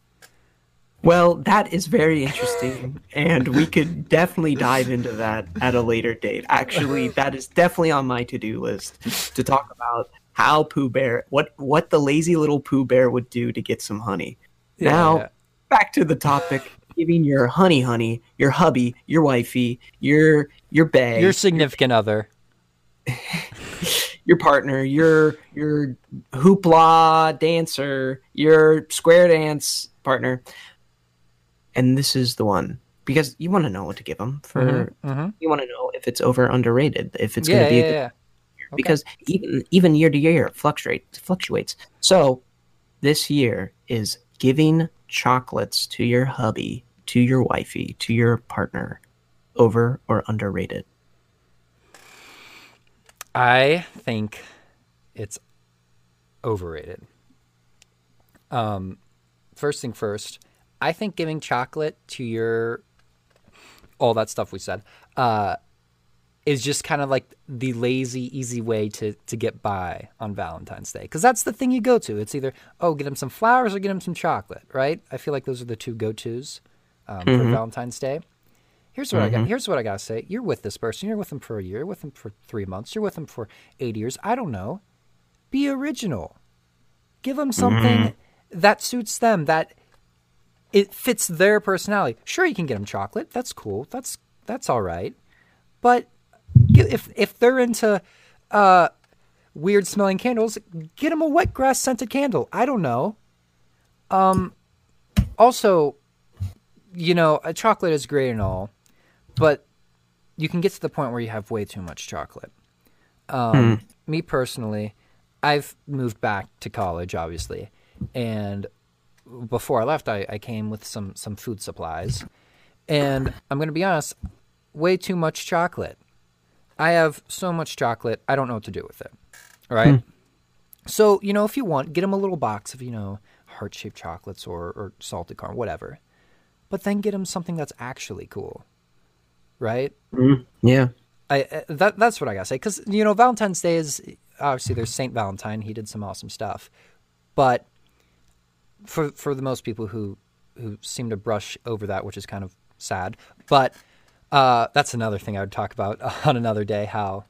Well, that is very interesting, and we could definitely dive into that at a later date. Actually, that is definitely on my to-do list to talk about how Pooh Bear, what what the lazy little Pooh Bear would do to get some honey. Yeah, now, yeah. back to the topic: giving your honey, honey, your hubby, your wifey, your your bae, Your significant other. *laughs* your partner, your your hoopla dancer, your square dance partner. And this is the one because you want to know what to give them for. Mm-hmm. You want to know if it's over underrated, if it's yeah, going to be yeah, a good yeah. Okay. because even even year to year it fluctuates fluctuates. So this year is giving chocolates to your hubby, to your wifey, to your partner, over or underrated. I think it's overrated. Um, first thing first, I think giving chocolate to your all that stuff we said uh, is just kind of like the lazy, easy way to to get by on Valentine's Day because that's the thing you go to. It's either oh, get him some flowers or get him some chocolate, right? I feel like those are the two go tos um, for Valentine's Day. Here's what I got. Here's what I gotta say. You're with this person. You're with them for a year. You're with them for three months. You're with them for eight years. I don't know. Be original. Give them something that suits them. That it fits their personality. Sure, you can get them chocolate. That's cool. That's that's all right. But if if they're into uh, weird smelling candles, get them a wet grass scented candle. I don't know. Um. Also, you know, a chocolate is great and all, but you can get to the point where you have way too much chocolate. Um, Me personally, I've moved back to college, obviously, and before I left, I, I came with some some food supplies, and I'm going to be honest, way too much chocolate. I have so much chocolate, I don't know what to do with it. Right. So you know, if you want, get them a little box of you know heart shaped chocolates or or salted caramel, whatever but then get him something that's actually cool, right? Yeah. I uh, that that's what I gotta say because you know Valentine's Day is obviously there's Saint Valentine. He did some awesome stuff, but for for the most people who who seem to brush over that, which is kind of sad. But uh, that's another thing I would talk about *laughs* on another day. How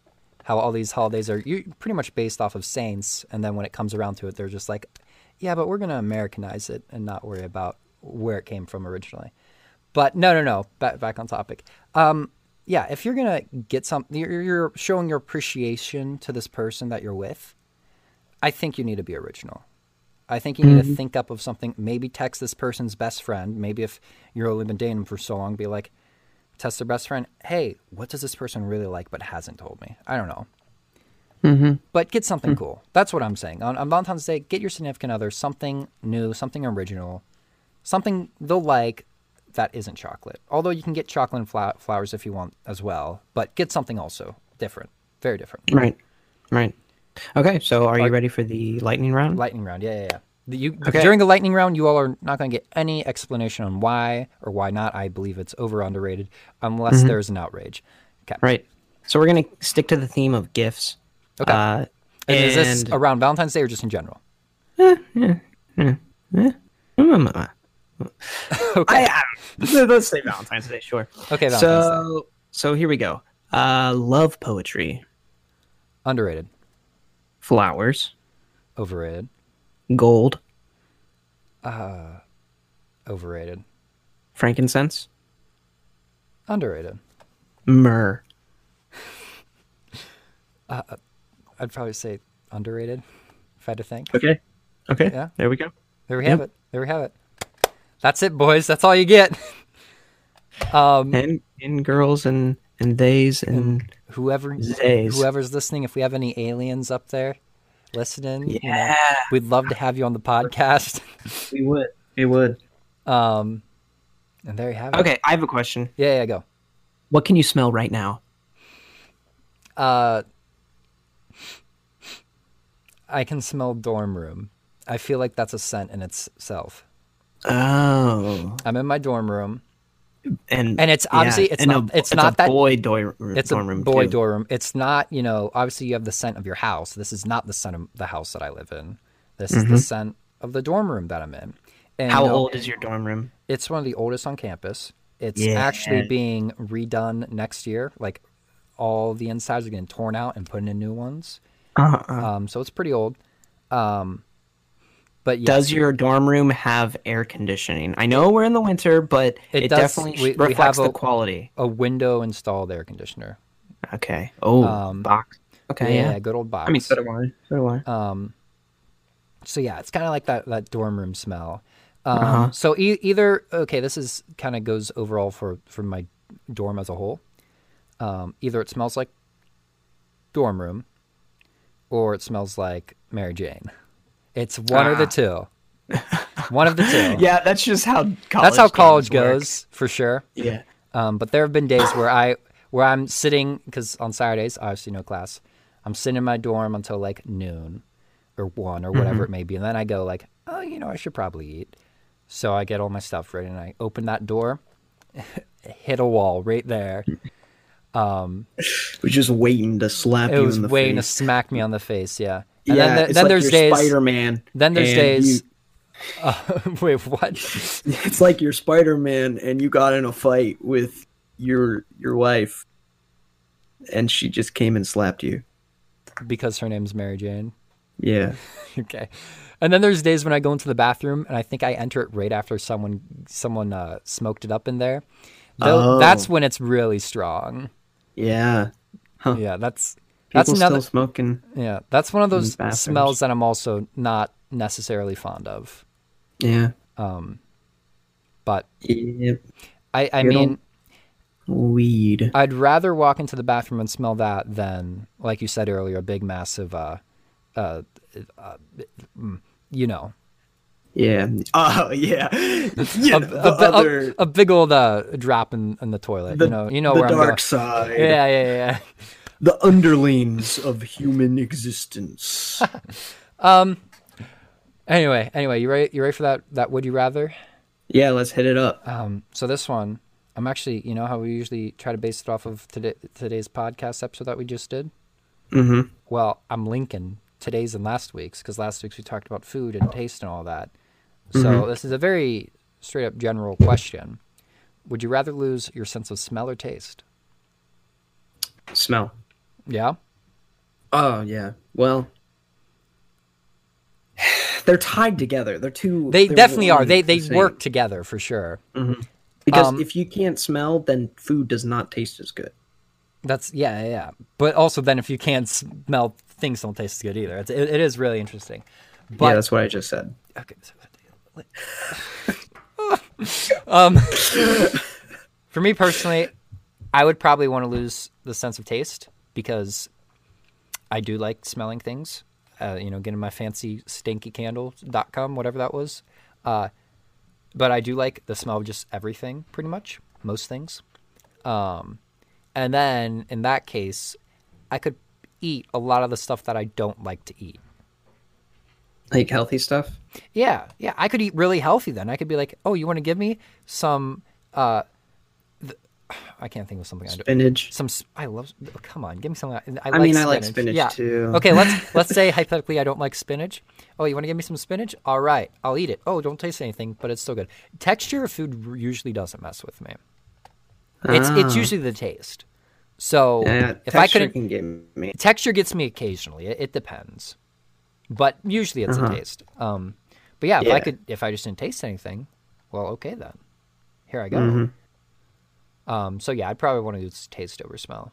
how all these holidays are pretty much based off of saints, and then when it comes around to it, they're just like, yeah, but we're gonna Americanize it and not worry about where it came from originally. But no, no, no. Back back on topic. Um, yeah, if you're gonna get something, you're, you're showing your appreciation to this person that you're with. I think you need to be original. I think you need to think up of something. Maybe text this person's best friend. Maybe if you're only been dating them for so long, be like, test their best friend. Hey, what does this person really like but hasn't told me? I don't know. Mm-hmm. But get something cool. That's what I'm saying. On, on Valentine's Day, get your significant other something new, something original, something they'll like that isn't chocolate. Although you can get chocolate and fla- flowers if you want as well, but get something also different, very different. Right. Right. Okay, so are you ready for the lightning round? Lightning round, yeah, yeah, yeah. You, Okay. During the lightning round, you all are not going to get any explanation on why or why not. I believe it's over underrated, unless mm-hmm. there's an outrage. Okay. Right. So we're gonna stick to the theme of gifts. Okay. Uh, And is this around Valentine's Day or just in general? Eh, eh, eh, mm, mm, mm. *laughs* Okay. I, I, let's say Valentine's Day, sure. Okay, Valentine's so so here we go. Uh, love poetry, Underrated. Flowers, Overrated. gold, Uh, Overrated. Frankincense, Underrated. myrrh. *laughs* uh, I'd probably say underrated if I had to think. Okay. Okay. Yeah. There we go. There we have it. There we have it. That's it, boys. That's all you get. *laughs* Um, And and girls and and theys and whoever Zays. whoever's listening, if we have any aliens up there listening, you know, yeah, we'd love to have you on the podcast. we would. We would. Um, and there you have it. Okay, I have a question. Yeah, yeah, go. What can you smell right now? Uh, I can smell dorm room. I feel like that's a scent in itself. Oh, I'm in my dorm room. And And it's obviously- it's and not- a, it's not a that- boy dorm, It's dorm a room. boy too. dorm room. It's not, you know, obviously you have the scent of your house. This is not the scent of the house that I live in. This is the scent of the dorm room that I'm in. And Mm-hmm. How you know, old is your dorm room? It's one of the oldest on campus. It's Yeah. actually being redone next year. Like all the insides are getting torn out and putting in new ones. Uh, Um, so it's pretty old. Um, but yes, Does your dorm room have air conditioning? I know we're in the winter, but It it, does- definitely we- we reflects have the a- quality. a window installed air conditioner. Okay. Oh, Um, box. Okay. yeah, Yeah. good old box. I mean, so do I. So do I. Um, so yeah, it's kind of like that that dorm room smell. Um, Uh-huh. So e- either okay, this is kind of goes overall for for my dorm as a whole. Um, either it smells like dorm room, or it smells like Mary Jane. It's one or the ah. two. one of the two. *laughs* yeah, that's just how college that's how college games work. goes for sure. Yeah. Um, but there have been days where I where I'm sitting because on Saturdays obviously no class. I'm sitting in my dorm until like noon or one or whatever mm-hmm. it may be, and then I go like, oh, you know, I should probably eat. So I get all my stuff ready and I open that door, *laughs* hit a wall right there. Um, *laughs* We're just waiting to slap It you was in the face. waiting to smack me on the face. Yeah. And yeah, then, th- then like there's days. Spider-Man. Then there's days. you- *laughs* Uh, wait, what? *laughs* it's like you're Spider-Man, and you got in a fight with your your wife, and she just came and slapped you. because her name's Mary Jane. Yeah. *laughs* okay. And then there's days when I go into the bathroom and I think I enter it right after someone someone uh, smoked it up in there. Though Oh. that's when it's really strong. Yeah. Huh. Yeah, that's People that's another still smoking. yeah, that's one of those smells that I'm also not necessarily fond of. Yeah. But Yep. I I mean Weed. I'd rather walk into the bathroom and smell that than like you said earlier a big massive uh uh, uh mm, you know, Yeah. Oh yeah. *laughs* yeah. a, a, bi- a- other. a big old uh, drop in, in the toilet. the, you know, you know the where I'm dark going. side. Yeah, yeah, yeah. *laughs* The underlings of human existence. *laughs* um. Anyway, anyway, you ready? You ready for that? That would you rather? yeah. Let's hit it up. Um, so this one, I'm actually, you know how we usually try to base it off of today, today's podcast episode that we just did. Mm-hmm. Well, I'm linking today's and last week's because last week's we talked about food and taste and all that. So this is a very straight up general question. Would you rather lose your sense of smell or taste? Smell. Yeah. Oh yeah. Well, they're tied together. They're two. They they're definitely are. They they same. work together for sure. because um, if you can't smell, then food does not taste as good. That's yeah, yeah, yeah. But also, then if you can't smell, things don't taste as good either. It's, it, it is really interesting. But yeah, that's what I just said. okay, so- *laughs* um, *laughs* for me personally, I would probably want to lose the sense of taste because I do like smelling things. Uh, you know, getting my fancy stinky candle.com, whatever that was. Uh, but I do like the smell of just everything, pretty much, most things. Um, and then in that case, I could eat a lot of the stuff that I don't like to eat. Like healthy stuff. Yeah, yeah, I could eat really healthy then. I could be like, "Oh, you want to give me some uh I can't think of something I do. Spinach. Some I love oh, come on, give me something. I, I mean, I like spinach yeah. too. Okay, let's *laughs* let's say hypothetically I don't like spinach. Oh, you want to give me some spinach? All right, I'll eat it. Oh, don't taste anything, but it's still good. Texture of food usually doesn't mess with me. It's it's Ah. usually the taste. So Yeah, if I couldn't can get me. texture gets me occasionally. It, it depends, but usually it's Uh-huh. a taste. Um, but yeah, if I could, if I just didn't taste anything, well, okay then. here I go. Mm-hmm. Um, so yeah, I'd probably want to use taste over smell.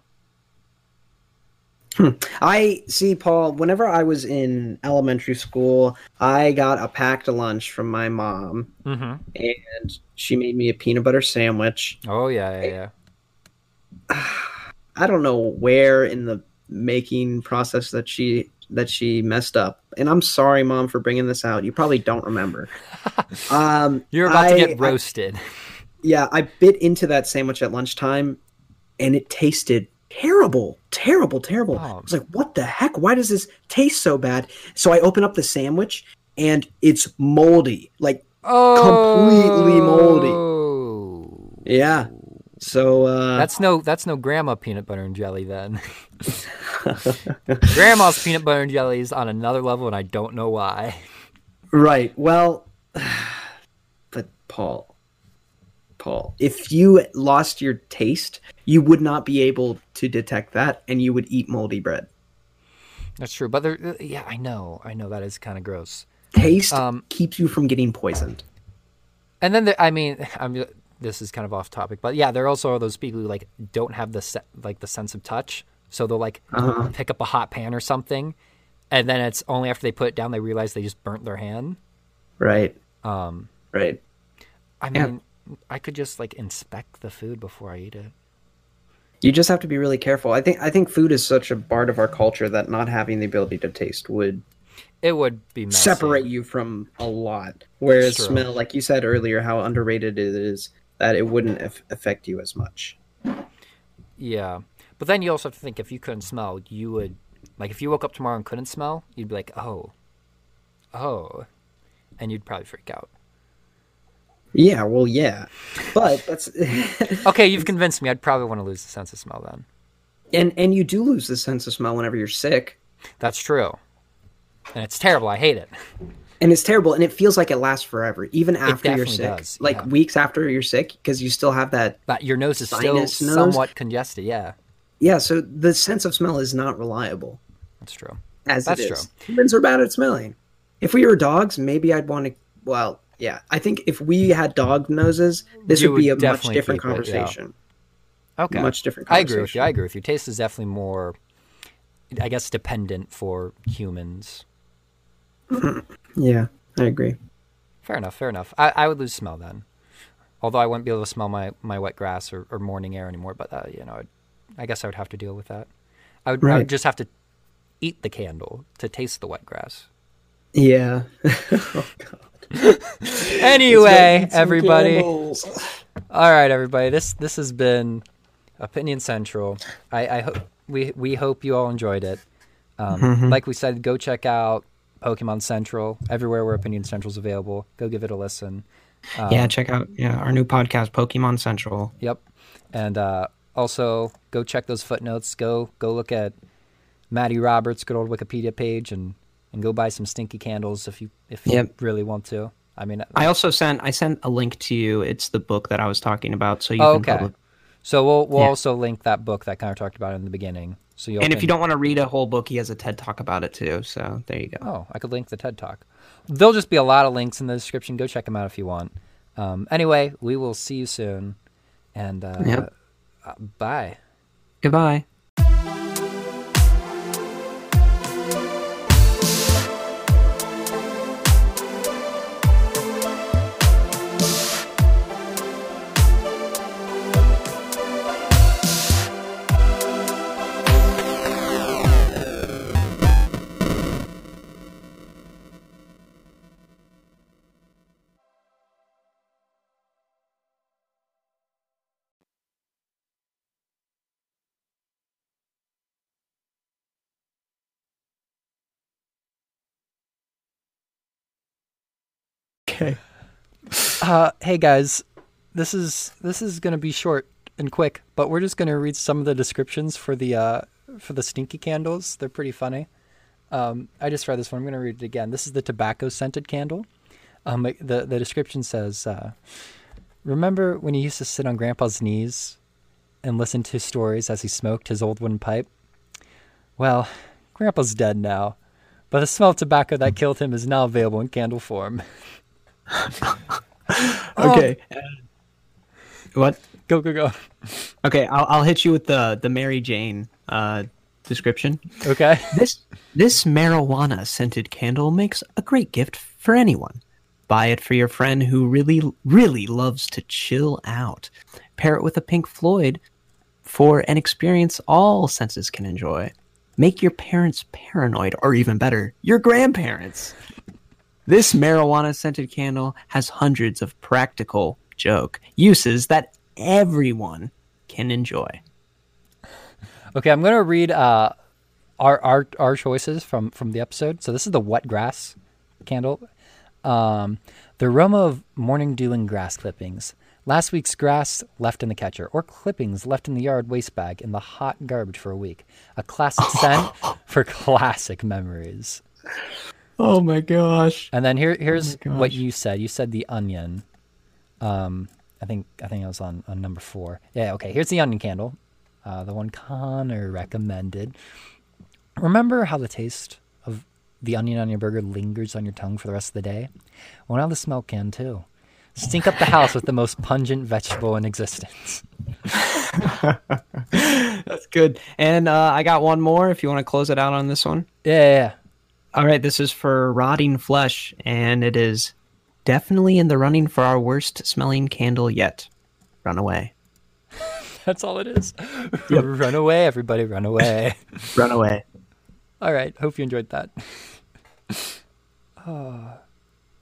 I see, Paul. Whenever I was in elementary school, I got a packed lunch from my mom, Mm-hmm. and she made me a peanut butter sandwich. Oh yeah, yeah, yeah. *sighs* I don't know where in the making process that she that she messed up, and I'm sorry, mom, for bringing this out. You probably don't remember. *laughs* um, You're about to get roasted. *laughs* yeah, I bit into that sandwich at lunchtime, and it tasted terrible, terrible, terrible. Oh. I was like, "What the heck? Why does this taste so bad?" So I open up the sandwich, and it's moldy. Like, completely moldy. Oh. yeah. So uh, That's no that's no grandma peanut butter and jelly then. *laughs* Grandma's peanut butter and jelly is on another level and I don't know why. right. Well, *sighs* but Paul, If you lost your taste, you would not be able to detect that, and you would eat moldy bread. That's true. But there yeah, I know. I know that is kind of gross. Taste Um, keeps you from getting poisoned. And then there, I mean, *laughs* I'm this is kind of off topic, but yeah, there are also are those people who like don't have the se- like the sense of touch, so they'll like Uh-huh. pick up a hot pan or something, and then it's only after they put it down they realize they just burnt their hand. Right. Um, Right. I mean, I could just like inspect the food before I eat it. You just have to be really careful. I think I think food is such a part of our culture that not having the ability to taste would It would be messy. separate you from a lot. Whereas True. smell, like you said earlier, how underrated it is that it wouldn't af- affect you as much. Yeah, but then you also have to think if you couldn't smell, you would like if you woke up tomorrow and couldn't smell, you'd be like, oh, oh, and you'd probably freak out. Yeah, well, yeah, but that's *laughs* Okay, you've convinced me. I'd probably want to lose the sense of smell then. and and you do lose the sense of smell whenever you're sick, That's true, and it's terrible. I hate it. and it's terrible, and it feels like it lasts forever, even after you're sick, does, like yeah. weeks after you're sick, because you still have that. But your nose is still nose? somewhat congested. Yeah, Yeah, so the sense of smell is not reliable. that's true. as That's it is. Humans are bad at smelling. If we were dogs, maybe I'd want to. Well, yeah, I think if we had dog noses, this You would be a much different keep it, yeah. conversation. Okay, Much different. I agree with you. I agree with you. Taste is definitely more, I guess, dependent for humans. *clears throat* Yeah, I agree. Fair enough. Fair enough. I, I would lose smell then, although I wouldn't be able to smell my, my wet grass or, or morning air anymore. But uh, you know, I'd, I guess I would have to deal with that. I would, I would just have to eat the candle to taste the wet grass. Yeah. *laughs* *laughs* Anyway, everybody. All right, everybody. This this has been Opinion Central. I, I hope we we hope you all enjoyed it. Um, Like we said, go check out Pokemon Central everywhere where Opinion Central is available. Go give it a listen. yeah, check out yeah our new podcast, Pokemon Central. Yep. And uh, also go check those footnotes. Go go look at Matty Roberts' good old Wikipedia page and, and go buy some stinky candles if you if you really want to. I mean, I also sent I sent a link to you. It's the book that I was talking about, so you Oh, can okay. so we'll we'll Yeah. also link that book that kind of talked about in the beginning. So you And if you don't want to read a whole book, he has a TED talk about it too. So there you go. Oh, I could link the TED Talk. There'll just be a lot of links in the description. Go check them out if you want. Um, anyway, we will see you soon. And uh, Yep. uh, bye. Goodbye. Uh, hey guys, this is this is gonna be short and quick, but we're just gonna read some of the descriptions for the uh, for the stinky candles. They're pretty funny. Um, I just read this one. I'm gonna read it again. This is the tobacco scented candle. Um, the the description says, uh, "Remember when you used to sit on Grandpa's knees and listen to stories as he smoked his old wooden pipe? Well, Grandpa's dead now, but the smell of tobacco that killed him is now available in candle form." *laughs* *laughs* Okay. What? Go go go. Okay, I'll, I'll hit you with the the Mary Jane uh, description. Okay. This this marijuana scented candle makes a great gift for anyone. Buy it for your friend who really really loves to chill out. Pair it with a Pink Floyd for an experience all senses can enjoy. Make your parents paranoid, or even better, your grandparents. This marijuana scented candle has hundreds of practical joke uses that everyone can enjoy. Okay, I'm gonna read uh, our our our choices from from the episode. So this is the wet grass candle. Um, the aroma of morning dew and grass clippings. Last week's grass left in the catcher, or clippings left in the yard waste bag in the hot garbage for a week. A classic scent *laughs* for classic memories. Oh my gosh. And then here here's my what you said. You said the onion. Um, I think I think I was on, on number four. Yeah, okay. Here's the onion candle, uh, the one Connor recommended. Remember how the taste of the onion on your burger lingers on your tongue for the rest of the day? Well, now the smell can too. Stink up the house with the most pungent vegetable in existence. *laughs* That's good. And uh, I got one more if you want to close it out on this one. Yeah, yeah, yeah. All right, this is for rotting flesh, and it is definitely in the running for our worst smelling candle yet. Run away. *laughs* that's all it is. *laughs* run away, everybody, run away. Run away. *laughs* all right, hope you enjoyed that. Oh.